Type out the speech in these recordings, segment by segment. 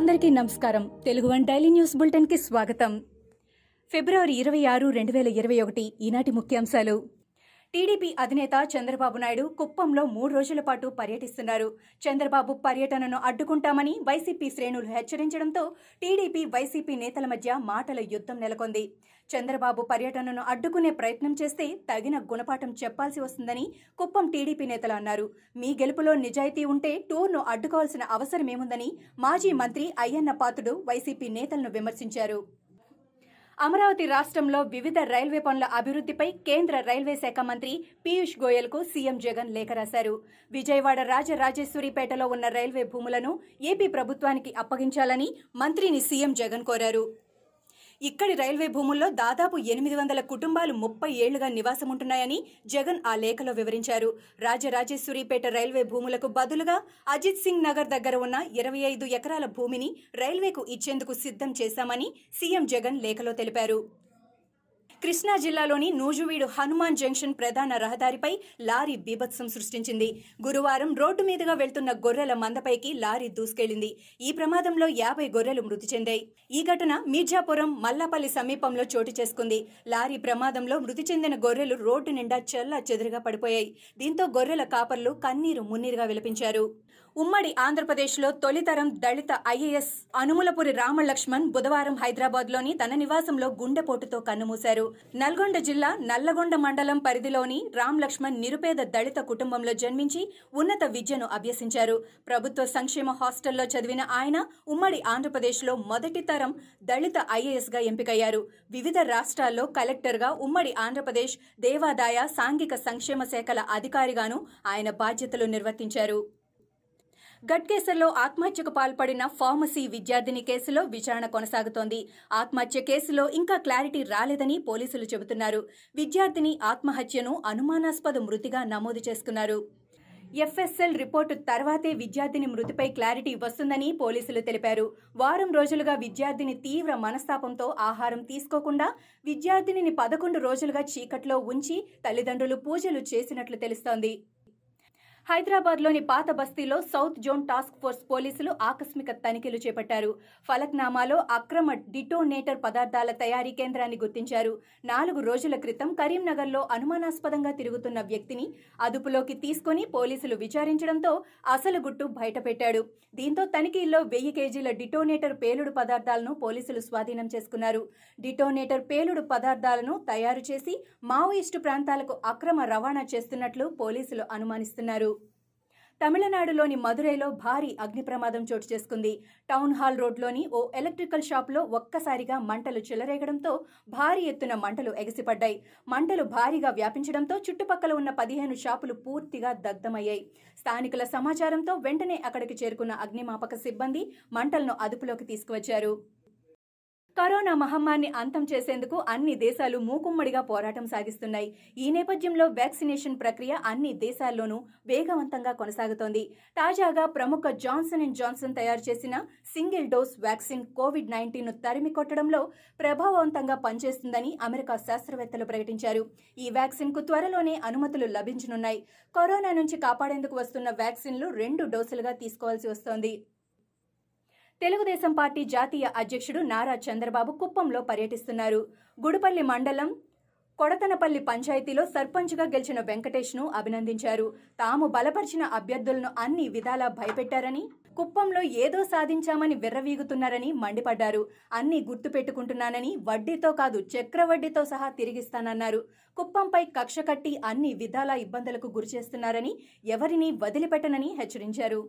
అందరికీ నమస్కారం. Telugu one daily news బులెటిన్కి స్వాగతం. ఫిబ్రవరి ఇరవై ఆరు రెండు వేల ఇరవై ఒకటి ఈనాటి ముఖ్యాంశాలు. టీడీపీ అధినేత చంద్రబాబు నాయుడు కుప్పంలో మూడు రోజుల పాటు పర్యటిస్తున్నారు. చంద్రబాబు పర్యటనను అడ్డుకుంటామని వైసీపీ శ్రేణులు హెచ్చరించడంతో టీడీపీ వైసీపీ నేతల మధ్య మాటల యుద్ధం నెలకొంది. చంద్రబాబు పర్యటనను అడ్డుకునే ప్రయత్నం చేస్తే తగిన గుణపాఠం చెప్పాల్సి వస్తుందని కుప్పం టీడీపీ నేతలు అన్నారు. మీ గెలుపులో నిజాయితీ ఉంటే టూర్ను అడ్డుకోవాల్సిన అవసరమేముందని మాజీ మంత్రి అయ్యన్న పాత్రుడు వైసీపీ నేతలను విమర్శించారు. అమరావతి రాష్ట్రంలో వివిధ రైల్వే పనుల అభివృద్ధిపై కేంద్ర రైల్వే శాఖ మంత్రి పీయూష్ గోయల్కు సీఎం జగన్ లేఖ రాశారు. విజయవాడ రాజరాజేశ్వరిపేటలో ఉన్న రైల్వే భూములను ఏపీ ప్రభుత్వానికి అప్పగించాలని మంత్రిని సీఎం జగన్ కోరారు. ఇక్కడి రైల్వే భూముల్లో దాదాపు ఎనిమిది వందల కుటుంబాలు ముప్పై ఏళ్ళుగా నివాసముంటున్నాయని జగన్ ఆ లేఖలో వివరించారు. రాజరాజేశ్వరిపేట రైల్వే భూములకు బదులుగా అజిత్ సింగ్ నగర్ దగ్గర ఉన్న ఇరవై ఐదు ఎకరాల భూమిని రైల్వేకు ఇచ్చేందుకు సిద్ధం చేశామని సీఎం జగన్ లేఖలో తెలిపారు. కృష్ణా జిల్లాలోని నూజువీడు హనుమాన్ జంక్షన్ ప్రధాన రహదారిపై లారీ బీభత్సం సృష్టించింది. గురువారం రోడ్డు మీదుగా వెళ్తున్న గొర్రెల మందపైకి లారీ దూసుకెళ్ళింది ఈ ప్రమాదంలో యాభై గొర్రెలు మృతి చెందాయి. ఈ ఘటన మీర్జాపురం మల్లాపల్లి సమీపంలో చోటు చేసుకుంది. లారీ ప్రమాదంలో మృతి చెందిన గొర్రెలు రోడ్డు నిండా చెల్లా చెదురుగా పడిపోయాయి. దీంతో గొర్రెల కాపర్లు కన్నీరు మున్నీరుగా విలపించారు. ఉమ్మడి ఆంధ్రప్రదేశ్లో తొలితరం దళిత ఐఏఎస్ అనుములపురి రామలక్ష్మణ్ బుధవారం హైదరాబాద్లోని తన నివాసంలో గుండెపోటుతో కన్నుమూశారు. నల్గొండ జిల్లా నల్లగొండ మండలం పరిధిలోని రామ్ లక్ష్మణ్ నిరుపేద దళిత కుటుంబంలో జన్మించి ఉన్నత విద్యను అభ్యసించారు. ప్రభుత్వ సంక్షేమ హాస్టల్లో చదివిన ఆయన ఉమ్మడి ఆంధ్రప్రదేశ్లో మొదటి తరం దళిత ఐఏఎస్గా ఎంపికయ్యారు. వివిధ రాష్ట్రాల్లో కలెక్టర్గా ఉమ్మడి ఆంధ్రప్రదేశ్ దేవాదాయ సాంఘిక సంక్షేమ శాఖల అధికారిగాను ఆయన బాధ్యతలు నిర్వర్తించారు. గట్కేసర్లో ఆత్మహత్యకు పాల్పడిన ఫార్మసీ విద్యార్థిని కేసులో విచారణ కొనసాగుతోంది. ఆత్మహత్య కేసులో ఇంకా క్లారిటీ రాలేదని పోలీసులు చెబుతున్నారు. విద్యార్థిని ఆత్మహత్యను అనుమానాస్పద మృతిగా నమోదు చేసుకున్నారు. ఎఫ్ఎస్ఎల్ రిపోర్టు తర్వాతే విద్యార్థిని మృతిపై క్లారిటీ వస్తుందని పోలీసులు తెలిపారు. వారం రోజులుగా విద్యార్థిని తీవ్ర మనస్తాపంతో ఆహారం తీసుకోకుండా విద్యార్థినిని పదకొండు రోజులుగా చీకట్లో ఉంచి తల్లిదండ్రులు పూజలు చేసినట్లు తెలుస్తోంది. హైదరాబాద్లోని పాత బస్తీలో సౌత్ జోన్ టాస్క్ ఫోర్స్ పోలీసులు ఆకస్మిక తనిఖీలు చేపట్టారు. ఫలక్నామాలో అక్రమ డిటోనేటర్ పదార్థాల తయారీ కేంద్రాన్ని గుర్తించారు. నాలుగు రోజుల క్రితం కరీంనగర్లో అనుమానాస్పదంగా తిరుగుతున్న వ్యక్తిని అదుపులోకి తీసుకుని పోలీసులు విచారించడంతో అసలు గుట్టు బయటపెట్టాడు. దీంతో తనిఖీల్లో వెయ్యి కేజీల డిటోనేటర్ పేలుడు పదార్థాలను పోలీసులు స్వాధీనం చేసుకున్నారు. డిటోనేటర్ పేలుడు పదార్థాలను తయారు చేసి మావోయిస్టు ప్రాంతాలకు అక్రమ రవాణా చేస్తున్నట్లు పోలీసులు అనుమానిస్తున్నారు. తమిళనాడులోని మదురైలో భారీ అగ్ని ప్రమాదం చోటు చేసుకుంది. టౌన్ హాల్ రోడ్లోని ఓ ఎలక్ట్రికల్ షాప్లో ఒక్కసారిగా మంటలు చెలరేగడంతో భారీ ఎత్తున మంటలు ఎగసిపడ్డాయి. మంటలు భారీగా వ్యాపించడంతో చుట్టుపక్కల ఉన్న పదిహేను షాపులు పూర్తిగా దగ్ధమయ్యాయి. స్థానికుల సమాచారంతో వెంటనే అక్కడికి చేరుకున్న అగ్నిమాపక సిబ్బంది మంటలను అదుపులోకి తీసుకువచ్చారు. కరోనా మహమ్మారిని అంతం చేసేందుకు అన్ని దేశాలు మూకుమ్మడిగా పోరాటం సాగిస్తున్నాయి. ఈ నేపథ్యంలో వ్యాక్సినేషన్ ప్రక్రియ అన్ని దేశాల్లోనూ వేగవంతంగా కొనసాగుతోంది. తాజాగా ప్రముఖ జాన్సన్ అండ్ జాన్సన్ తయారు చేసిన సింగిల్ డోస్ వ్యాక్సిన్ కోవిడ్ నైన్టీన్ను తరిమి కొట్టడంలో ప్రభావవంతంగా పనిచేస్తుందని అమెరికా శాస్త్రవేత్తలు ప్రకటించారు. ఈ వ్యాక్సిన్కు త్వరలోనే అనుమతులు లభించనున్నాయి. కరోనా నుంచి కాపాడేందుకు వస్తున్న వ్యాక్సిన్లు రెండు డోసులుగా తీసుకోవాల్సి వస్తోంది. తెలుగుదేశం పార్టీ జాతీయ అధ్యక్షుడు నారా చంద్రబాబు కుప్పంలో పర్యటిస్తున్నారు. గుడిపల్లి మండలం కొడతనపల్లి పంచాయతీలో సర్పంచ్గా గెలిచిన వెంకటేష్ను అభినందించారు. తాము బలపరిచిన అభ్యర్థులను అన్ని విధాలా భయపెట్టారని కుప్పంలో ఏదో సాధించామని విర్రవీగుతున్నారని మండిపడ్డారు. అన్ని గుర్తుపెట్టుకుంటున్నానని వడ్డీతో కాదు చక్రవడ్డీతో సహా తిరిగిస్తానన్నారు. కుప్పంపై కక్ష కట్టి అన్ని విధాలా ఇబ్బందులకు గురిచేస్తున్నారని ఎవరినీ వదిలిపెట్టనని హెచ్చరించారు.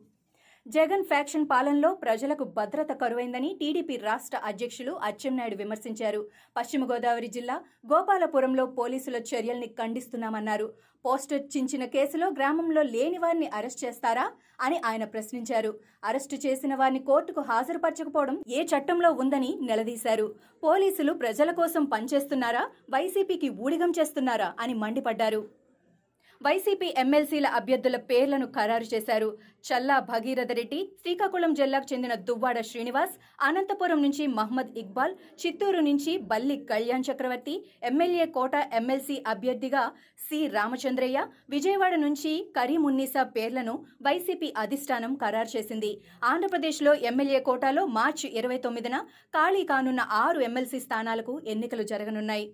జగన్ ఫ్యాక్షన్ పాలనలో ప్రజలకు భద్రత కరువైందని టీడీపీ రాష్ట్ర అధ్యక్షులు అచ్చెన్నాయుడు విమర్శించారు. పశ్చిమ గోదావరి జిల్లా గోపాలపురంలో పోలీసుల చర్యల్ని ఖండిస్తున్నామన్నారు. పోస్టర్ చించిన కేసులో గ్రామంలో లేని వారిని అరెస్ట్ చేస్తారా అని ఆయన ప్రశ్నించారు. అరెస్టు చేసిన వారిని కోర్టుకు హాజరుపరచకపోవడం ఏ చట్టంలో ఉందని నిలదీశారు. పోలీసులు ప్రజల కోసం పనిచేస్తున్నారా? వైసీపీకి ఊడిగం చేస్తున్నారా అని మండిపడ్డారు. వైసీపీ ఎమ్మెల్సీల అభ్యర్థుల పేర్లను ఖరారు చేశారు. చల్లా భగీరథ రెడ్డి శ్రీకాకుళం జిల్లాకు చెందిన దువ్వాడ శ్రీనివాస్ అనంతపురం నుంచి మహ్మద్ ఇక్బాల్ చిత్తూరు నుంచి Balli Kalyan Chakravarthi MLA quota MLC అభ్యర్థిగా సి రామచంద్రయ్య విజయవాడ నుంచి కరీమున్నీసా పేర్లను వైసీపీ అధిష్టానం ఖరారు చేసింది. ఆంధ్రప్రదేశ్లో ఎమ్మెల్యే కోటాలో మార్చి ఇరవై తొమ్మిదిన ఖాళీ కానున్న ఆరు ఎమ్మెల్సీ స్థానాలకు ఎన్నికలు జరగనున్నాయి.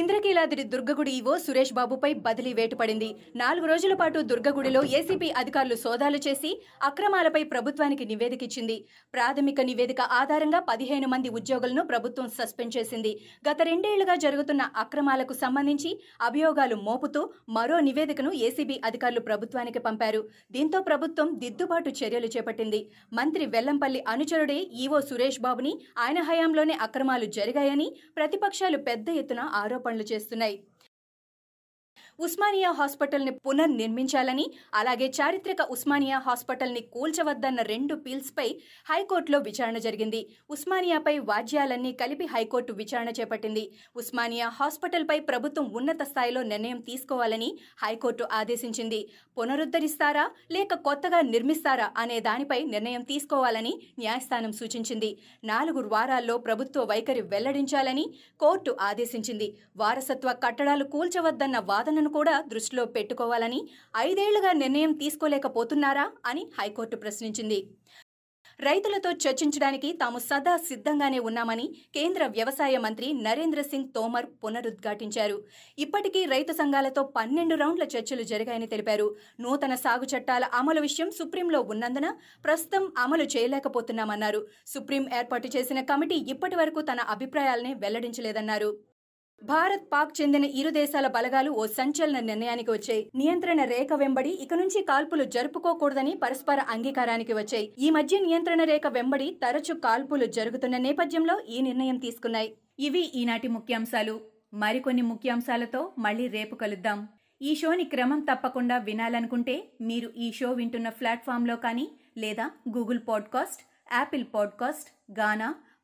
ఇంద్రకీలాద్రి దుర్గగుడి ఈవో సురేష్ బాబుపై బదిలీ వేటుపడింది. నాలుగు రోజుల పాటు దుర్గగుడిలో ఏసీపీ అధికారులు సోదాలు చేసి అక్రమాలపై ప్రభుత్వానికి నివేదిక ఇచ్చింది. ప్రాథమిక నివేదిక ఆధారంగా పదిహేను మంది ఉద్యోగులను ప్రభుత్వం సస్పెండ్ చేసింది. గత రెండేళ్ళుగా జరుగుతున్న అక్రమాలకు సంబంధించి అభియోగాలు మోపుతూ మరో నివేదికను ఏసీబీ అధికారులు ప్రభుత్వానికి పంపారు. దీంతో ప్రభుత్వం దిద్దుబాటు చర్యలు చేపట్టింది. మంత్రి వెల్లంపల్లి అనుచరుడే ఈవో సురేష్ బాబుని ఆయన హయాంలోనే అక్రమాలు జరిగాయని ప్రతిపక్షాలు పెద్ద ఎత్తున ఆరోపణలు చేస్తున్నాయి. ఉస్మానియా హాస్పిటల్ని పునర్నిర్మించాలని అలాగే చారిత్రక ఉస్మానియా హాస్పిటల్ని కూల్చవద్దన్న రెండు పీల్స్పై హైకోర్టులో విచారణ జరిగింది. ఉస్మానియాపై వాద్యాలన్నీ కలిపి హైకోర్టు విచారణ చేపట్టింది. ఉస్మానియా హాస్పిటల్పై ప్రభుత్వం ఉన్నత స్థాయిలో నిర్ణయం తీసుకోవాలని హైకోర్టు ఆదేశించింది. పునరుద్ధరిస్తారా లేక కొత్తగా నిర్మిస్తారా అనే దానిపై నిర్ణయం తీసుకోవాలని న్యాయస్థానం సూచించింది. నాలుగు వారాల్లో ప్రభుత్వ వైఖరి వెల్లడించాలని కోర్టు ఆదేశించింది. వారసత్వ కట్టడాలు కూల్చవద్దన్న వాదనను కూడా దృష్టిలో పెట్టుకోవాలని ఐదేళ్ళుగా నిర్ణయం తీసుకోలేకపోతున్నారా అని హైకోర్టు ప్రశ్నించింది. రైతులతో చర్చించడానికి తాము సదా సిద్ధంగానే ఉన్నామని కేంద్ర వ్యవసాయ మంత్రి నరేంద్ర సింగ్ తోమర్ పునరుద్ఘాటించారు. ఇప్పటికీ రైతు సంఘాలతో పన్నెండు రౌండ్ల చర్చలు జరిగాయని తెలిపారు. నూతన సాగు చట్టాల అమలు విషయం సుప్రీంలో ఉన్నందున ప్రస్తుతం అమలు చేయలేకపోతున్నామన్నారు. సుప్రీం ఏర్పాటు చేసిన కమిటీ ఇప్పటి వరకు తన అభిప్రాయాలనే వెల్లడించలేదన్నారు. భారత్ పాక్ చెందిన ఇరు దేశాల బలగాలు ఓ సంచలన నిర్ణయానికి వచ్చాయి. నియంత్రణ రేఖ వెంబడి ఇక నుంచి కాల్పులు జరుపుకోకూడదని పరస్పర అంగీకారానికి వచ్చాయి. ఈ మధ్య నియంత్రణ రేఖ వెంబడి తరచు కాల్పులు జరుగుతున్న నేపథ్యంలో ఈ నిర్ణయం తీసుకున్నాయి. ఇవి ఈనాటి ముఖ్యాంశాలు. మరికొన్ని ముఖ్యాంశాలతో మళ్ళీ రేపు కలుద్దాం. ఈ షోని క్రమం తప్పకుండా వినాలనుకుంటే మీరు ఈ షో వింటున్న ప్లాట్ఫామ్లో కానీ లేదా Google podcast Apple podcast Gaana